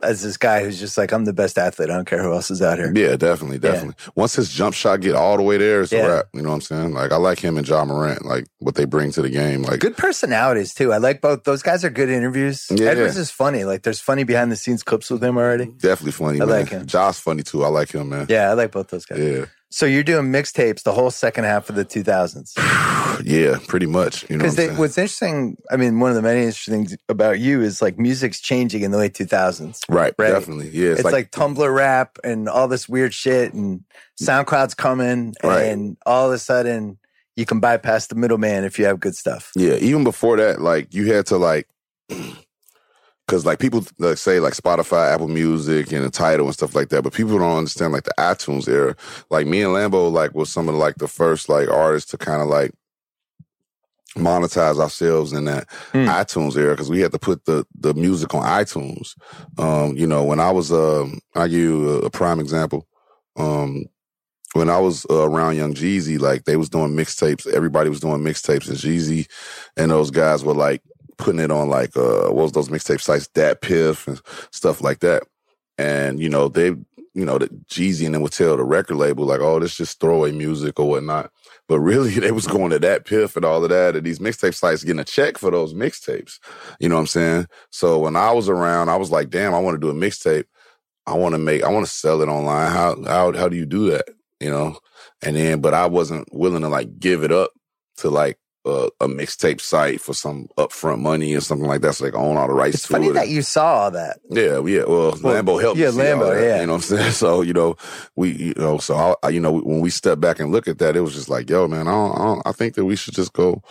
as this guy who's just like, I'm the best athlete. I don't care who else is out here. yeah, definitely, definitely. Once his jump shot get all the way there, it's Yeah. a wrap. You know what I'm saying? Like I like him and Ja Morant, like what they bring to the game. Like Good personalities too. I like both. Those guys are good interviews. Yeah. Edwards is funny. Like there's funny behind the scenes clips with him already. definitely funny. I man. like him. Josh funny too. I like him, man. Yeah, I like both those guys. Yeah. So you're doing mixtapes the whole second half of the 2000s. [sighs] Yeah, pretty much. You know Because I'm what's interesting, I mean, one of the many interesting things about you is like music's changing in the late 2000s. Right, Right. definitely. Yeah, It's, like, Tumblr rap and all this weird shit, and SoundCloud's coming, Right. and all of a sudden you can bypass the middleman if you have good stuff. Yeah, even before that, like you had to like, [clears throat] because like people like say like Spotify, Apple Music, and the Tidal and stuff like that, but people don't understand like the iTunes era. Like me and Lambo, like was some of like the first like artists to kind of like monetize ourselves in that Hmm. iTunes era because we had to put the the music on iTunes. Um, you know, when I was um, I give you a, a prime example. Um, when I was uh, around Young Jeezy, like they was doing mixtapes. Everybody was doing mixtapes, and Jeezy and those guys were like putting it on like uh, what was those mixtape sites, DatPiff and stuff like that. And you know they, you know, the Jeezy and them would tell the record label like, "Oh, this just throwaway music or whatnot." But really, [laughs] they was going to that Piff and all of that, and these mixtape sites getting a check for those mixtapes. You know what I'm saying? So when I was around, I was like, "Damn, I want to do a mixtape. I want to make, I want to sell it online. How how how do you do that?" You know? And then, but I wasn't willing to like give it up to like a, a mixtape site for some upfront money or something like that, so they can own all the rights It's to funny it. that you saw all that. Yeah, yeah. Well, Well, Lambo helped. yeah, me see all Lambo, that, yeah. You know what I'm saying? [laughs] So you know, we, you know, so I, I- you know, when we step back and look at that, it was just like, yo, man, I, don't, I, don't, I think that we should just go,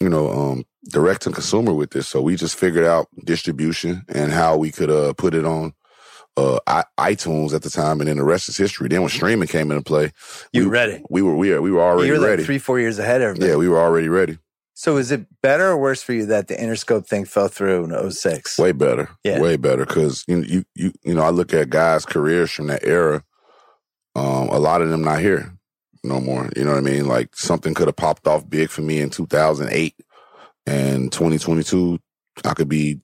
you know, um, direct to consumer with this. So we just figured out distribution and how we could uh put it on. Uh, I, iTunes at the time, and then the rest is history. Then when streaming came into play, You we, ready? We were we were, we were already you were like ready. three, four years ahead of everybody. yeah, we were already ready. So is it better or worse for you that the Interscope thing fell through in 06? Way better. Yeah. Way better. Cause you, you, you, you know, I look at guys' careers from that era. Um, a lot of them not here no more. You know what I mean? Like something could have popped off big for me in 2008 and 2022, I could be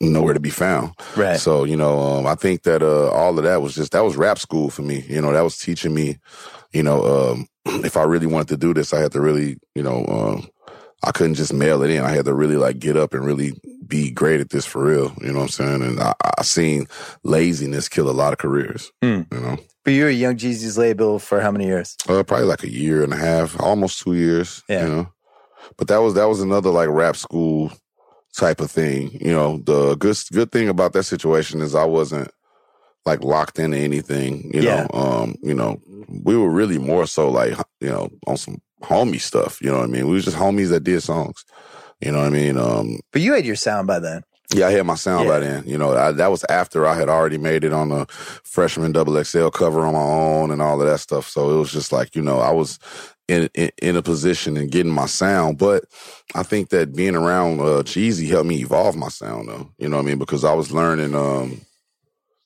nowhere to be found. Right. So, you know, um, I think that, uh, all of that was just, that was rap school for me. You know, that was teaching me, you know, um, [clears throat] if I really wanted to do this, I had to really, you know, um, I couldn't just mail it in. I had to really like get up and really be great at this for real. You know what I'm saying? And I, I seen laziness kill a lot of careers. Hmm. You know, But you were Young Jeezy's label for how many years? uh, probably like a year and a half, almost two years. Yeah. You know, but that was that was another like rap school type of thing. You know, the good good thing about that situation is I wasn't like locked into anything. You Yeah. know, um, you know, we were really more so like you know on some homie stuff. You know what I mean? We was just homies that did songs. You know what I mean? Um, But you had your sound by then. yeah, I had my sound by Yeah. then. You know, I, that was after I had already made it on the freshman double XL cover on my own and all of that stuff. So it was just like, you know, I was in, in, in a position and getting my sound. But I think that being around uh, Jeezy helped me evolve my sound, though. You know what I mean? Because I was learning um,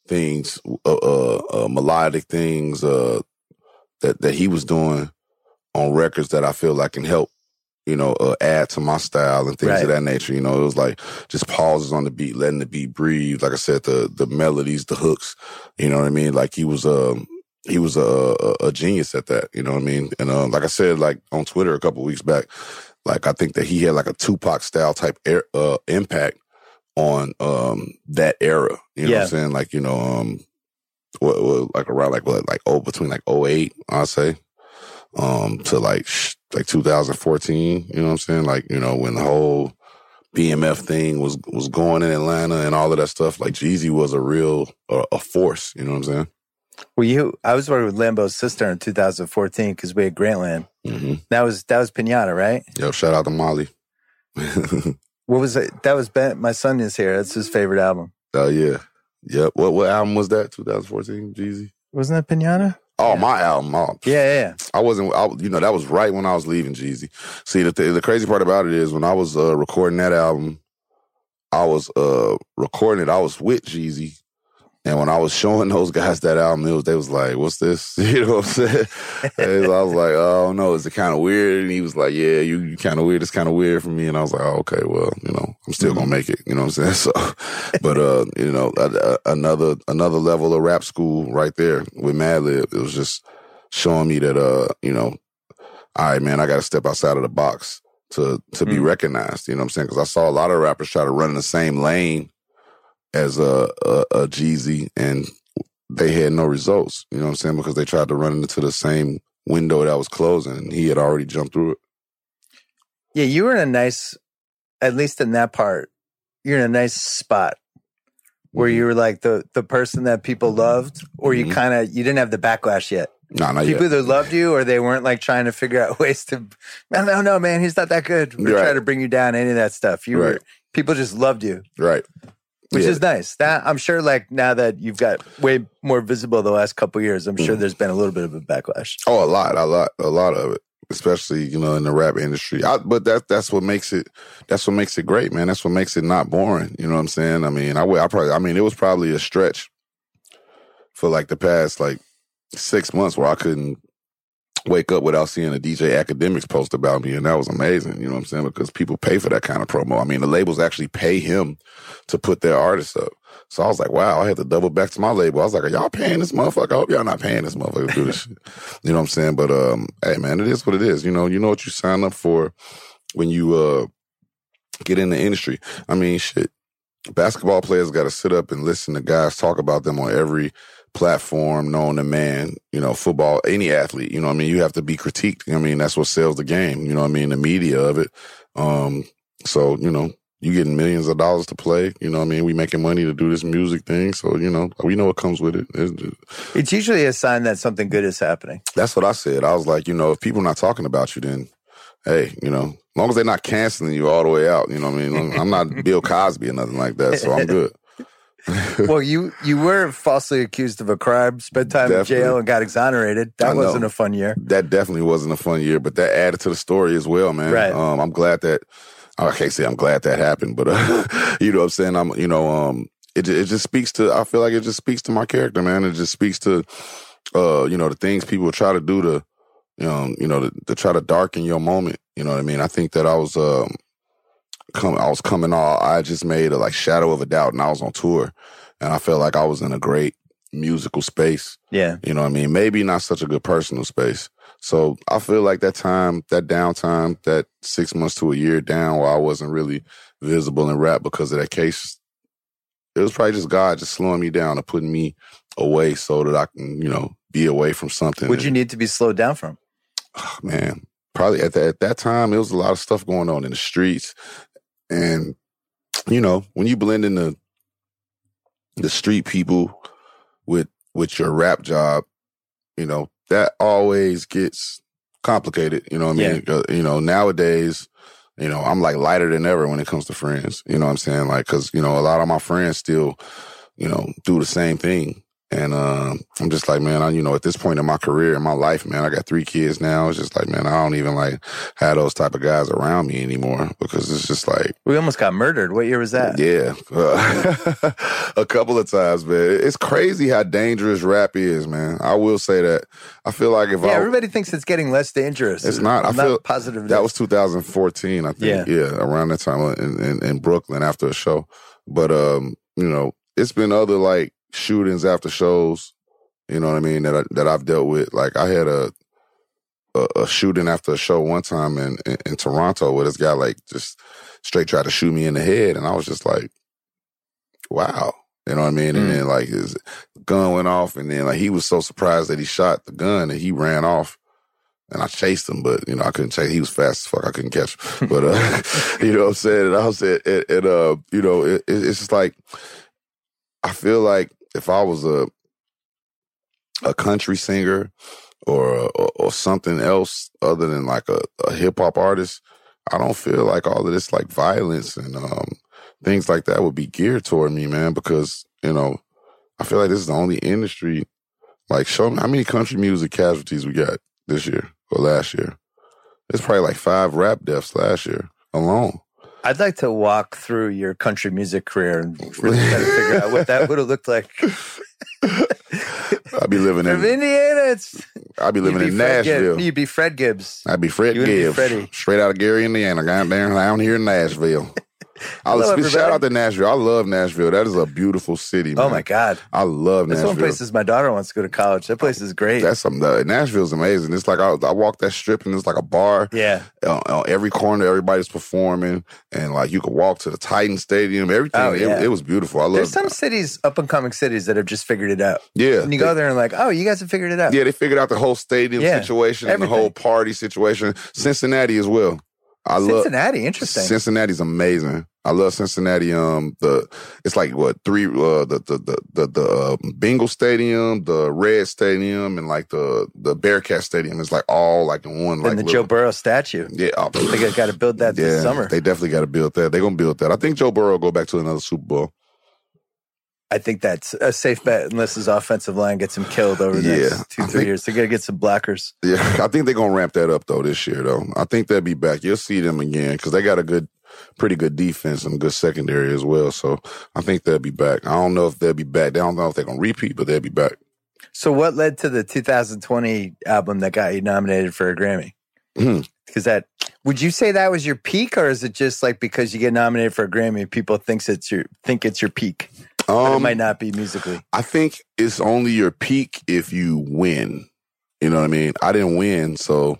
things, uh, uh, uh, melodic things uh, that that he was doing on records that I feel like can help you know, uh, add to my style and things Right. of that nature. You know, it was like just pauses on the beat, letting the beat breathe. Like I said, the the melodies, the hooks. You know what I mean? Like he was um he was a, a, genius at that. You know what I mean? And uh, like I said, like on Twitter a couple weeks back, like I think that he had like a Tupac style type air, uh, impact on um that era. You know what I'm saying? Like you know um what, what like around like what like oh between like 08, I'd say um to like sh- like 2014 you know what i'm saying like you know when the whole bmf thing was was going in atlanta and all of that stuff like jeezy was a real uh, a force you know what i'm saying Well, you, I was working with Lambo's sister in 2014 because we had Grantland. hmm That was that was Pinata, right? yo shout out to molly [laughs] What was it? That was Ben. My son is here. That's his favorite album. oh yeah yep what what album was that 2014 jeezy Wasn't that Pinata? oh Yeah. my album oh, Yeah, yeah. yeah. I wasn't, I, you know, that was right when I was leaving Jeezy. See, the, th- the crazy part about it is when I was uh, recording that album, I was uh, recording it, I was with Jeezy. And when I was showing those guys that album, it was, they was like, what's this? [laughs] You know what I'm saying? I was like, oh no, is it kind of weird? And he was like, yeah, you, you kind of weird. It's kind of weird for me. And I was like, oh, okay, well, you know, I'm still gonna make it. You know what I'm saying? [laughs] So, but, uh, you know, another, another level of rap school right there with Madlib. It was just showing me that, uh, you know, all right, man, I got to step outside of the box to, to be Mm. recognized. You know what I'm saying? Cause I saw a lot of rappers try to run in the same lane as a, a, a Jeezy and they had no results. You know what I'm saying? Because they tried to run into the same window that was closing and he had already jumped through it. Yeah, you were in a nice, at least in that part, you're in a nice spot where Mm-hmm. you were like the the person that people loved, or you Mhm. kind of you didn't have the backlash yet. Nah, not people yet. either loved you or they weren't like trying to figure out [laughs] ways to. No, no, no, man, he's not that good. We're Right. trying to bring you down. Any of that stuff. You were people just loved you, Right. Which Yeah. is nice. That I'm sure. Like now that you've got way more visible the last couple years, I'm sure Mhm. there's been a little bit of a backlash. Oh, a lot, a lot, a lot of it, especially you know in the rap industry. I, but that that's what makes it. That's what makes it great, man. That's what makes it not boring. You know what I'm saying? I mean, I, would- I probably, I mean, it was probably a stretch for like the past like six months where I couldn't wake up without seeing a DJ Akademiks post about me, and that was amazing. You know what I'm saying? Because people pay for that kind of promo. I mean, the labels actually pay him to put their artists up. So I was like, wow, I had to double back to my label. I was like, are y'all paying this motherfucker? I hope y'all not paying this motherfucker to do this shit. You know what I'm saying? But um, hey man, it is what it is. You know, you know what you sign up for when you uh get in the industry. I mean, shit. Basketball players got to sit up and listen to guys talk about them on every platform known to man. You know, football, any athlete. You know, what I mean, you have to be critiqued. I mean, that's what sells the game. You know, what I mean, the media of it. Um, so you know, you getting millions of dollars to play. You know, what I mean, we making money to do this music thing. So you know, we know what comes with it. It's- It's usually a sign that something good is happening. that's what I said. I was like, you know, if people not talking about you, then hey, you know, as long as they're not canceling you all the way out, you know what I mean? I'm not Bill Cosby or nothing like that, so I'm [laughs] good. [laughs] well, you you were falsely accused of a crime, spent time in jail, and got exonerated. That I wasn't a fun year. that definitely wasn't a fun year, but that added to the story as well, man. Right. Um, I'm glad that I can't say I'm glad that happened, but uh, [laughs] you know what I'm saying. I'm, you know, um, it it just speaks to. I feel like it just speaks to my character, man. It just speaks to, uh, you know, the things people try to do to, um, you know, to, to try to darken your moment. You know what I mean? I think that I was, um, come, I was coming all. I just made a like shadow of a doubt, and I was on tour, and I felt like I was in a great musical space. Yeah, You know what I mean? Maybe not such a good personal space. So I feel like that time, that downtime, that six months to a year down where I wasn't really visible in rap because of that case. It was probably just God just slowing me down and putting me away so that I can, you know, be away from something. What'd you need to be slowed down from? Oh, man, probably at, the, at that time, it was a lot of stuff going on in the streets. And, you know, when you blend in the, the street people with, with your rap job, you know, that always gets complicated. You know what I mean? Uh, you know, nowadays, you know, I'm like lighter than ever when it comes to friends. You know what I'm saying? Like, cause, you know, a lot of my friends still, you know, do the same thing. And uh, I'm just like, man, I, you know, at this point in my career, in my life, man, I got three kids now. It's just like, man, I don't even like have those type of guys around me anymore because it's just like we almost got murdered. What year was that? Yeah, uh, [laughs] a couple of times, man. It's crazy how dangerous rap is, man. I will say that. I feel like if yeah, I, everybody thinks it's getting less dangerous. It's not. I'm I feel not positive. That was 2014, I think. Yeah. yeah, around that time in, in, in Brooklyn after a show. But um, you know, it's been other like shootings after shows you know what I mean? That I, that I've dealt with. Like I had a, a a, shooting after a show one time in, in, in Toronto where this guy like just straight tried to shoot me in the head, and I was just like, wow. You know what I mean? Mm. And then like his gun went off, and then like he was so surprised that he shot the gun and he ran off. And I chased him, but you know I couldn't chase. He was fast as fuck. I couldn't catch him. [laughs] But uh, [laughs] you know what I'm saying. And I was it uh, you know, it, it's just like I feel like if I was a a country singer or, or, or something else other than like a, a hip hop artist, I don't feel like all of this like violence and um, things like that would be geared toward me, man. Because you know, I feel like this is the only industry. Like, show me how many country music casualties we got this year or last year. It's probably like five rap deaths last year alone. I'd like to walk through your country music career and really try to figure out what that would have looked like. I'd be living From in Indiana. It's I'd be living you'd in be Fred Nashville. Gibbs. You'd be Fred Gibbs. I'd be Fred You would be Gibbs, Freddie. straight out of Gary, Indiana, down down here in Nashville. I Hello, shout out to Nashville. I love Nashville. That is a beautiful city. Man. Oh my God. I love That's Nashville. one place my daughter wants to go to college. That place is great. That's some uh, Nashville's amazing. It's like I, I walk that strip and it's like a bar. yeah. On, on every corner, everybody's performing, and like you could walk to the Titan Stadium. Everything. Oh, it- yeah. it, was beautiful. I love. There's some cities, up and coming cities, that have just figured it out. yeah. And you they- go there and like, oh, you guys have figured it out. Yeah, they figured out the whole stadium Yeah, situation and the whole party situation. Cincinnati as well. I love Cincinnati, interesting. Cincinnati's amazing. I love Cincinnati. Um, the it's like what three uh the the the the, the uh, Bengal Stadium, the Red Stadium, and like the the Bearcat Stadium. It's like all like in one. Like and the little- Joe Burrow statue. Yeah, oh, They got to build that yeah, this summer. They definitely got to build that. They're gonna build that. I think Joe Burrow will go back to another Super Bowl. I think that's a safe bet unless his offensive line gets him killed over the Yeah, next two, I three think- years. They're going to get some blockers. Yeah, I think they're gonna ramp that up though this year though. I think they'll be back. You'll see them again because they got a good, pretty good defense and good secondary as well. So I think they'll be back. I don't know if they'll be back. They don't know if they're gonna repeat, but they'll be back. So, what led to the 2020 album that got you nominated for a Grammy? Hmm. Because that would you say that was your peak, or is it just like because you get nominated for a Grammy, people thinks it's your think it's your peak, but it Um, might not be musically. I think it's only your peak if you win. You know what I mean? I didn't win, so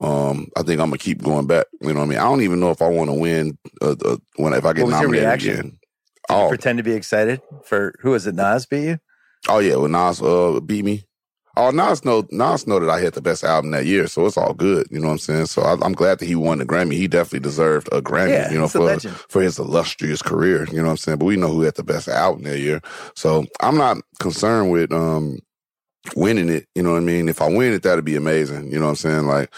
um, I think I'm gonna keep going back. You know what I mean? I don't even know if I want to win uh, uh, when if I get What was your nominated reaction? again. Did Oh, pretend to be excited for who was it? Nas beat you? oh yeah, when Nas uh, beat me. Oh, Nas know Nas know that I had the best album that year, so it's all good. You know what I'm saying? So I, I'm glad that he won the Grammy. He definitely deserved a Grammy. Yeah, you know, for for his illustrious career. You know what I'm saying? But we know who had the best album that year. So I'm not concerned with um winning it. You know what I mean? If I win it, that'd be amazing. You know what I'm saying? Like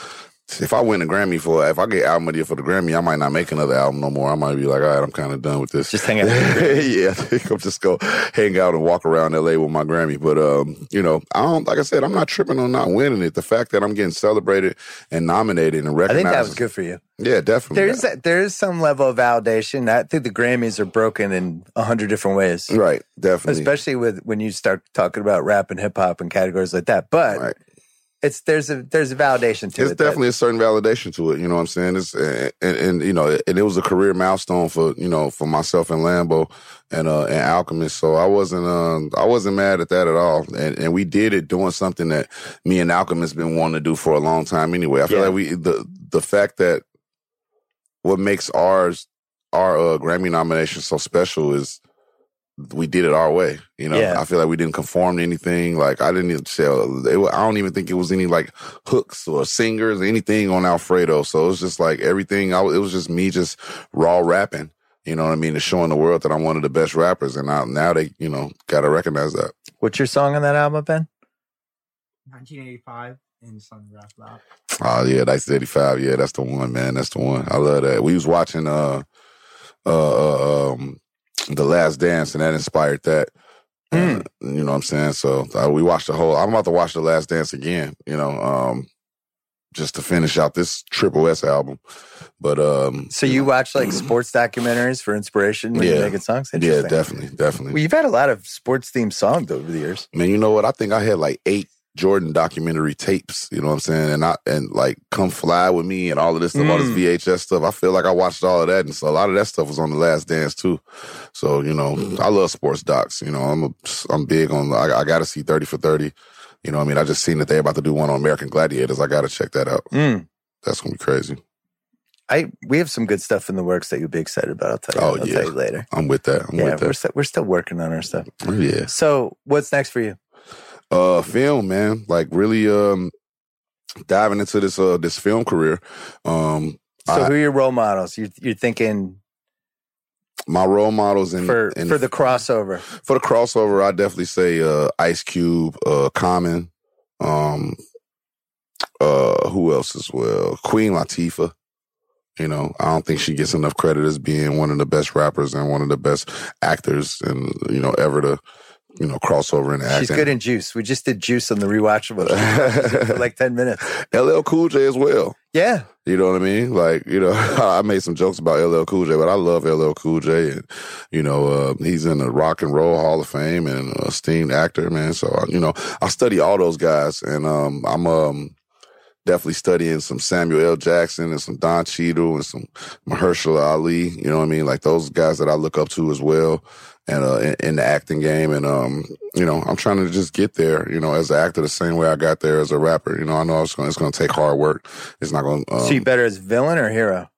if I win a Grammy for if I get album of the year for the Grammy, I might not make another album no more. I might be like, all right, I'm kind of done with this. Just hang out. [laughs] yeah, I think I'm just go hang out and walk around LA with my Grammy. But um, you know, I don't like I said, I'm not tripping on not winning it. The fact that I'm getting celebrated and nominated and I recognized. think that was good for you. Yeah, definitely. There is there is some level of validation. I think the Grammys are broken in a hundred different ways, right, definitely. especially with when you start talking about rap and hip hop and categories like that. But right. It's there's a there's a validation to It's it. that- definitely a certain validation to it. You know what I'm saying? It's and, and, and you know, and it was a career milestone for you know for myself and Lambo and uh and Alchemist. So I wasn't um I wasn't mad at that at all. And and we did it doing something that me and Alchemist been wanting to do for a long time anyway. I feel Yeah. like we the the fact that what makes ours our uh, Grammy nomination so special is we did it our way. You know, Yeah. I feel like we didn't conform to anything. Like I didn't even tell. It, I don't even think it was any like hooks or singers, or anything on Alfredo. So it was just like everything. I, it was just me, just raw rapping. You know what I mean? And showing the world that I'm one of the best rappers. And now, now they, you know, got to recognize that. What's your song on that album, Ben? 1985 in Sungraph Lab. Oh yeah, that's 85. Yeah, that's the one, man. That's the one. I love that. We was watching uh uh, uh um The Last Dance and that inspired that. And, you know what I'm saying? So uh, we watched the whole I'm about to watch The Last Dance again, you know, um just to finish out this Triple S album. But um So you watch like [clears throat] sports documentaries for inspiration when Yeah. you're making songs? yeah, definitely, definitely. Well, you've had a lot of sports themed songs over the years. Man, you know what? I think I had like eight Jordan documentary tapes. You know what I'm saying? And I and like Come Fly with Me and all of this stuff, all this Mm. VHS stuff. I feel like I watched all of that, and so a lot of that stuff was on the Last Dance too. So you know, I love sports docs. You know, I'm a, I'm big on. I, I got to see Thirty for Thirty. You know, what I mean, I just seen that they're about to do one on American Gladiators. I got to check that out. Mm. That's gonna be crazy. I we have some good stuff in the works that you'll be excited about. I'll tell you. Oh, I'll yeah. tell you later. I'm with that. I'm yeah, with we're that. still, we're still working on our stuff. Yeah. So what's next for you? Uh film man like really um diving into this uh this film career um So I- who are your role models? You, you're thinking my role models in for in- for the crossover. for the crossover i definitely say uh ice cube uh common um uh who else as well queen latifah you know i don't think she gets enough credit as being one of the best rappers and one of the best actors and you know ever to you know cross over in acting She's good in Juice. We just did Juice on the rewatchable for like ten minutes. [laughs] ll cool j as well Yeah, You know what I mean? Like, you know, [laughs] I made some jokes about LL Cool J, but I love LL Cool J, and you know, uh, he's in the Rock and Roll Hall of Fame and a esteemed actor, man. So, you know, I study all those guys, and um, I'm um, definitely studying some Samuel L. Jackson and some Don Cheadle and some Mahershala Ali. You know what I mean? Like those guys that I look up to as well, and uh, in, in the acting game, and um, you know, I'm trying to just get there. You know, as an actor, the same way I got there as a rapper. You know, I know it's going to take hard work. It's not going. to um, so better as villain or hero,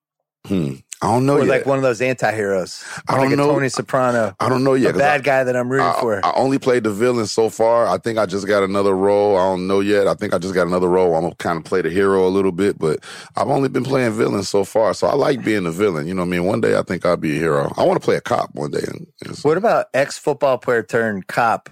Hmm. I don't know or yet. like one of those anti-heroes. I don't like know. Tony Soprano, I don't know yet. a bad I, guy that I'm rooting I, for. I only played the villain so far. I think I just got another role. I don't know yet. I think I just got another role. I'm gonna kind of play the hero a little bit, but I've only been playing villains so far. So I like being a villain. You know what I mean? One day I think I'll be a hero. I want to play a cop one day. And, and so what about ex-football player turned cop,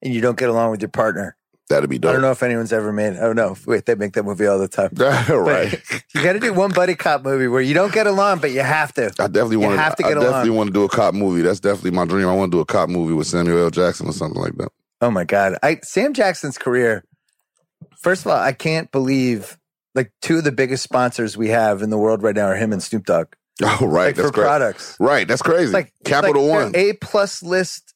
and you don't get along with your partner? That'd be dope. I don't know if anyone's ever made. Oh no, wait, they make that movie all the time. [laughs] right. But you got to do one buddy cop movie where you don't get along, but you have to. I definitely want have to I get definitely along. want to do a cop movie. That's definitely my dream. I want to do a cop movie with Samuel L. Jackson or something like that. Oh my god, I Sam Jackson's career. First of all, I can't believe like two of the biggest sponsors we have in the world right now are him and Snoop Dogg. [laughs] Oh, right. Like that's for crazy. products, Right. That's crazy. It's like Capital like One. A plus list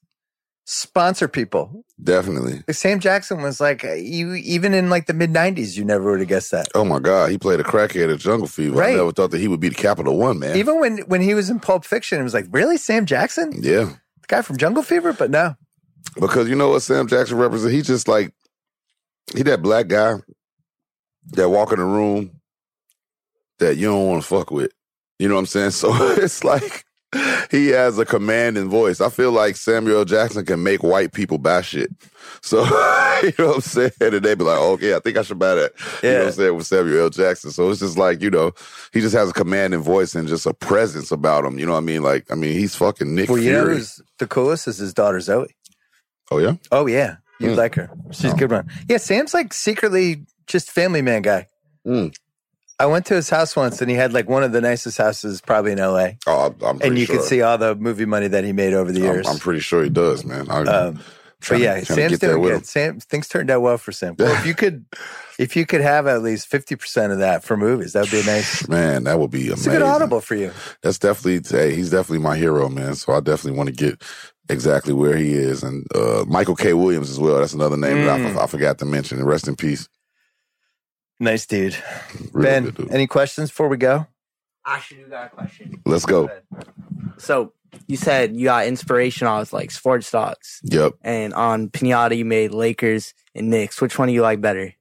sponsor people. Definitely. Sam Jackson was like uh, you even in like the mid '90s, you never would have guessed that. Oh my God, he played a crackhead at Jungle Fever. Right. I never thought that he would be the Capital One man. Even when when he was in Pulp Fiction, it was like really Sam Jackson, yeah, the guy from Jungle Fever. But no, because you know what Sam Jackson represents. He just like he that black guy that walk in the room that you don't want to fuck with. You know what I'm saying? [laughs] So it's like [laughs] he has a commanding voice. I feel like Samuel Jackson can make white people buy shit. So [laughs] you know what I'm saying? And they be like, okay, I think I should buy that. You know what I'm saying? With Samuel L. Jackson. So it's just like, you know, he just has a commanding voice and just a presence about him. You know what I mean? Like, I mean, he's fucking Nick well, you know Fury. who's the coolest is his daughter Zoe. oh yeah? Oh yeah, you'd Mm. like her. She's a good one. Yeah, Sam's like secretly just family man guy. Mm. I went to his house once, and he had like one of the nicest houses probably in L.A. Oh, I'm, I'm And you sure. could see all the movie money that he made over the I'm, years. I'm pretty sure he does, man. I, um, but yeah, Sam's get doing good. Sam things turned out well for Sam. Well, if you could, [laughs] if you could have at least fifty percent of that for movies, that would be a nice. [laughs] Man, that would be It's a good audible for you. That's definitely hey, he's definitely my hero, man. So I definitely want to get exactly where he is, and uh, Michael K. Williams as well. That's another name that Mm. I, I forgot to mention. Rest in peace, Nice dude. Real ben, dude. any questions before we go? Actually, you got a question. Let's go. So you said you got inspiration off like sports docs, Yep. and on Pinata you made Lakers and Knicks. Which one do you like better?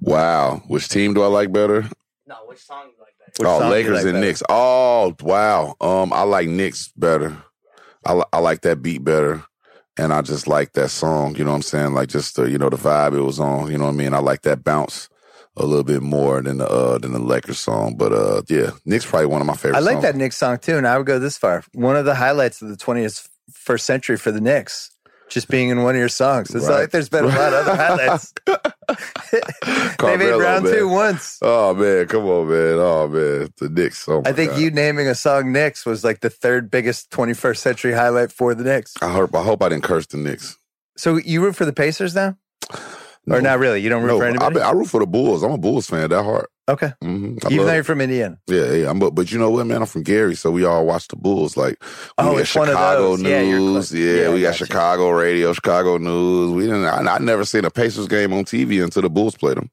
Wow. Which team do I like better? No, Which song you like better? Which oh, song do you Lakers like and better? Knicks. Oh, wow. Um, I like Knicks better. I li- I like that beat better, and I just like that song. You know what I'm saying? Like just the you know the vibe it was on. You know what I mean? I like that bounce a little bit more than the uh than the Lakers song. But uh, yeah, Knicks probably one of my favorite. I like songs. that Knicks song too, and I would go this far. One of the highlights of the 20th first century for the Knicks, just being in one of your songs. It's Right. like there's been a lot of other highlights. [laughs] they made round man. two once. Oh man, come on, man. Oh man, the Knicks. Oh, I think God. you naming a song Knicks was like the third biggest 21st century highlight for the Knicks. I hope I hope I didn't curse the Knicks. So you root for the Pacers now? Or not really? You don't root No, for I, anybody? be- I root for the Bulls. I'm a Bulls fan. That hard. okay. hmm Even though you're from Indiana. Yeah, yeah. I'm, but, but you know what, man? I'm from Gary, so we all watch the Bulls. Like, we Oh, got it's one of Chicago those. Yeah, you're News. Yeah, Yeah, we got. Chicago radio, Chicago News. We didn't. I, I never seen a Pacers game on TV until the Bulls played them.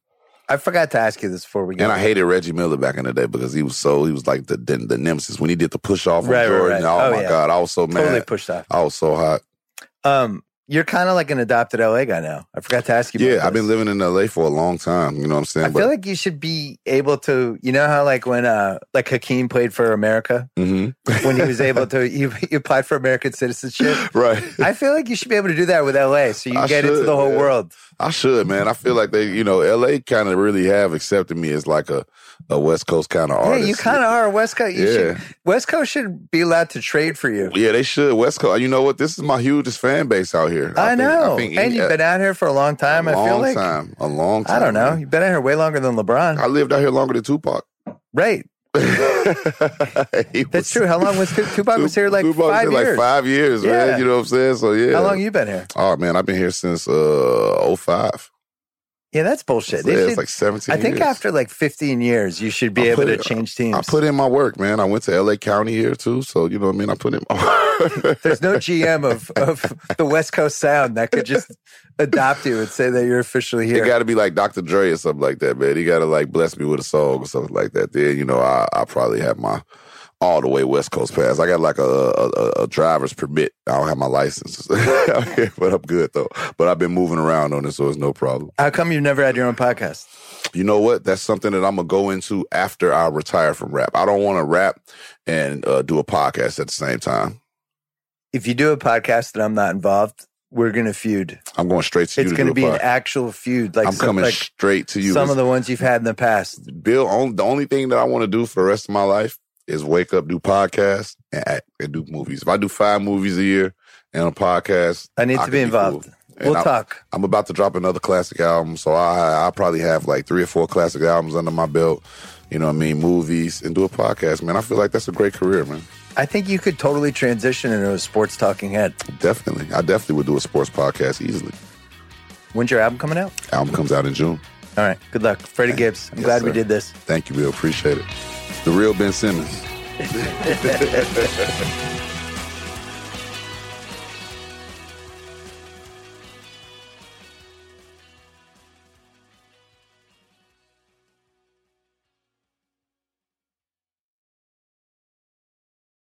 I forgot to ask you this before we. And I hated Reggie Miller back in the day because he was so he was like the the, the nemesis when he did the push off on Right, right, Jordan. right. Oh, Oh, my yeah. god, I was so mad. totally pushed off. I was so hot. Um, you're kind of like an adopted LA guy now. I forgot to ask you. Yeah, I've been living in LA for a long time. You know what I'm saying? I feel like you should be able to. You know how like when uh like Hakeem played for America Mhm. when he was [laughs] able to he, he applied for American citizenship. right. I feel like you should be able to do that with LA, so you I get into the whole man. world. I should, man. I feel like they, you know, LA kind of really have accepted me as like a, a West Coast kind of artist. Yeah, you kind of are West Coast. You Yeah. should, West Coast should be allowed to trade for you. Yeah, they should. West Coast. You know what? This is my hugest fan base out here. I, think- know, think and you've been out here for a long time. a I long feel like time. A long time. I don't know. man. You've been out here way longer than LeBron, I lived out here longer than Tupac. right? [laughs] That's true. How long was Tupac, was here? Like Tupac five here years. Like five years, Yeah. man. You know what I'm saying? So yeah. How long you been here? Oh man, I've been here since uh 05. Yeah, that's bullshit. They Yeah, should- it's like 17 I think years. after like 15 years, you should be I able to it- change teams. I put in my work, man. I went to LA County here too, so you know what I mean. I put in my work. There's no [laughs] GM of, of the West Coast Sound that could just adopt you and say that you're officially here. It got to be like Dr. Dre or something like that, man. He got to like bless me with a song or something like that. Then you know, I I probably have my all the way West Coast pass. I got like a a, a, driver's permit. I don't have my license, [laughs] but I'm good though. But I've been moving around on it, so it's no problem. How come you've never had your own podcast? You know what? That's something that I'm gonna go into after I retire from rap. I don't want to rap and uh, do a podcast at the same time. If you do a podcast and I'm not involved, we're gonna feud. I'm going straight to you. It's going to do be an actual feud, like I'm some, coming like straight to you. some of the ones you've had in the past. Bill, on, the only thing that I want to do for the rest of my life is wake up, do podcasts, and act and do movies. If I do five movies a year and a podcast, I need to be involved. cool. We'll I- talk. I'm about to drop another classic album, so I I probably have like three or four classic albums under my belt. You know what I mean? Movies and do a podcast, man. I feel like that's a great career, man. I think you could totally transition into a sports talking head. Definitely. I definitely would do a sports podcast easily. When's your album coming out? Album comes out in June. All right. Good luck. Freddie Gibbs. I'm Yes, glad we did this. Thank you, Bill. Appreciate it. The real Ben Simmons. [laughs]